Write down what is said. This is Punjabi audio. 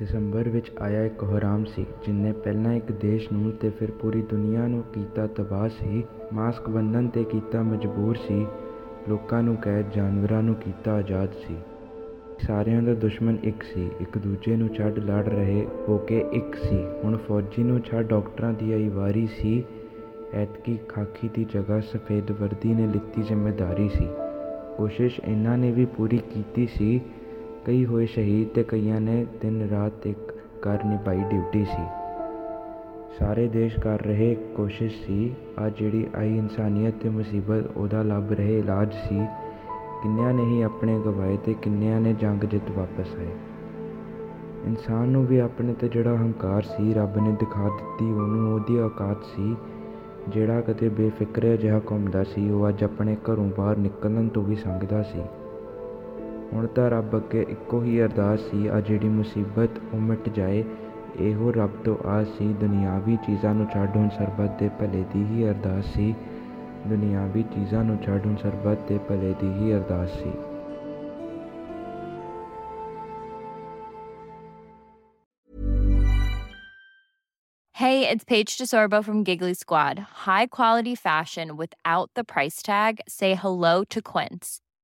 ਦਸੰਬਰ ਵਿੱਚ ਆਇਆ ਇੱਕ ਕੋਹਰਾਮ ਸੀ ਜਿਨਨੇ ਪਹਿਲਾਂ ਇੱਕ ਦੇਸ਼ ਨੂੰ ਤੇ ਫਿਰ ਪੂਰੀ ਦੁਨੀਆ ਨੂੰ ਕੀਤਾ ਤਬਾਹ ਸੀ। ਮਾਸਕ ਬੰਨਣ ਤੇ ਕੀਤਾ ਮਜਬੂਰ ਸੀ। ਲੋਕਾਂ ਨੂੰ ਕੈਦ, ਜਾਨਵਰਾਂ ਨੂੰ ਕੀਤਾ ਆਜ਼ਾਦ ਸੀ। ਸਾਰਿਆਂ ਦਾ ਦੁਸ਼ਮਣ ਇੱਕ ਸੀ, ਇੱਕ ਦੂਜੇ ਨੂੰ ਛੱਡ ਲੜ ਰਹੇ ਹੋ ਕੇ ਇੱਕ ਸੀ। ਹੁਣ ਫੌਜੀ ਨੂੰ ਛੱਡ ਡਾਕਟਰਾਂ ਦੀ ਆਈ ਵਾਰੀ ਸੀ। ਐਤਕੀ ਖਾਕੀ ਦੀ ਜਗ੍ਹਾ ਸਫੇਦ ਵਰਦੀ ਨੇ ਲਿੱਤੀ ਜ਼ਿੰਮੇਦਾਰੀ ਸੀ। ਕੋਸ਼ਿਸ਼ ਇਹਨਾਂ ਨੇ ਵੀ ਪੂਰੀ ਕੀਤੀ ਸੀ ਕਈ ਹੋਏ ਸ਼ਹੀਦ ਤੇ ਕਈਆਂ ਨੇ ਦਿਨ ਰਾਤ ਇੱਕ ਕਰ ਨਿਭਾਈ ਡਿਊਟੀ ਸੀ। ਸਾਰੇ ਦੇਸ਼ ਕਰ ਰਹੇ, ਕੋਸ਼ਿਸ਼ ਸੀ, ਆ ਜਿਹੜੀ ਆਈ ਇਨਸਾਨੀਅਤ ਤੇ ਮੁਸੀਬਤ, ਉਹਦਾ ਲੱਭ ਰਹੇ, ਇਲਾਜ ਸੀ। ਕਿੰਨਿਆਂ ਨੇ ਹੀ ਆਪਣੇ ਗਵਾਏ ਤੇ ਕਿੰਨਿਆਂ ਨੇ ਜੰਗ ਜਿੱਤ ਵਾਪਸ ਆਏ। ਇਨਸਾਨ ਨੂੰ ਵੀ ਆਪਣੇ ਤੇ ਜਿਹੜਾ ਹੰਕਾਰ ਸੀ, ਰੱਬ ਨੇ ਦਿਖਾ ਦਿੱਤੀ, ਉਹਨੂੰ ਉਹਦੀ ਔਕਾਤ ਸੀ। ਜਿਹੜਾ ਕਦੇ ਬੇਫਿਕਰ ਜਿਹਾ ਘੁੰਮਦਾ ਸੀ, ਉਹ ਅੱਜ ਆਪਣੇ ਘਰੋਂ ਬਾਹਰ ਨਿਕਲਣ ਤੋਂ ਵੀ ਸੰਗਦਾ ਸੀ। ਹੁਣ ਤਾਂ ਰੱਬ ਅੱਗੇ ਇੱਕੋ ਹੀ ਅਰਦਾਸ ਸੀ ਆ ਜਿਹੜੀ ਮੁਸੀਬਤ ਉਹ ਮਿਟ ਜਾਏ ਇਹੋ ਰੱਬ ਤੋਂ ਆਸ ਸੀ ਦੁਨਿਆਵੀ ਚੀਜ਼ਾਂ ਨੂੰ ਛੱਡ ਹੁਣ ਸਰਬੱਤ ਦੇ ਭਲੇ ਦੀ ਹੀ ਅਰਦਾਸ ਸੀ ਦੁਨਿਆਵੀ ਚੀਜ਼ਾਂ ਨੂੰ ਛੱਡ ਹੁਣ ਸਰਬੱਤ ਦੇ ਭਲੇ ਦੀ ਹੀ ਅਰਦਾਸ ਸੀ Hey, it's Paige DeSorbo from Giggly Squad. High quality fashion without the price tag. Say hello to Quince.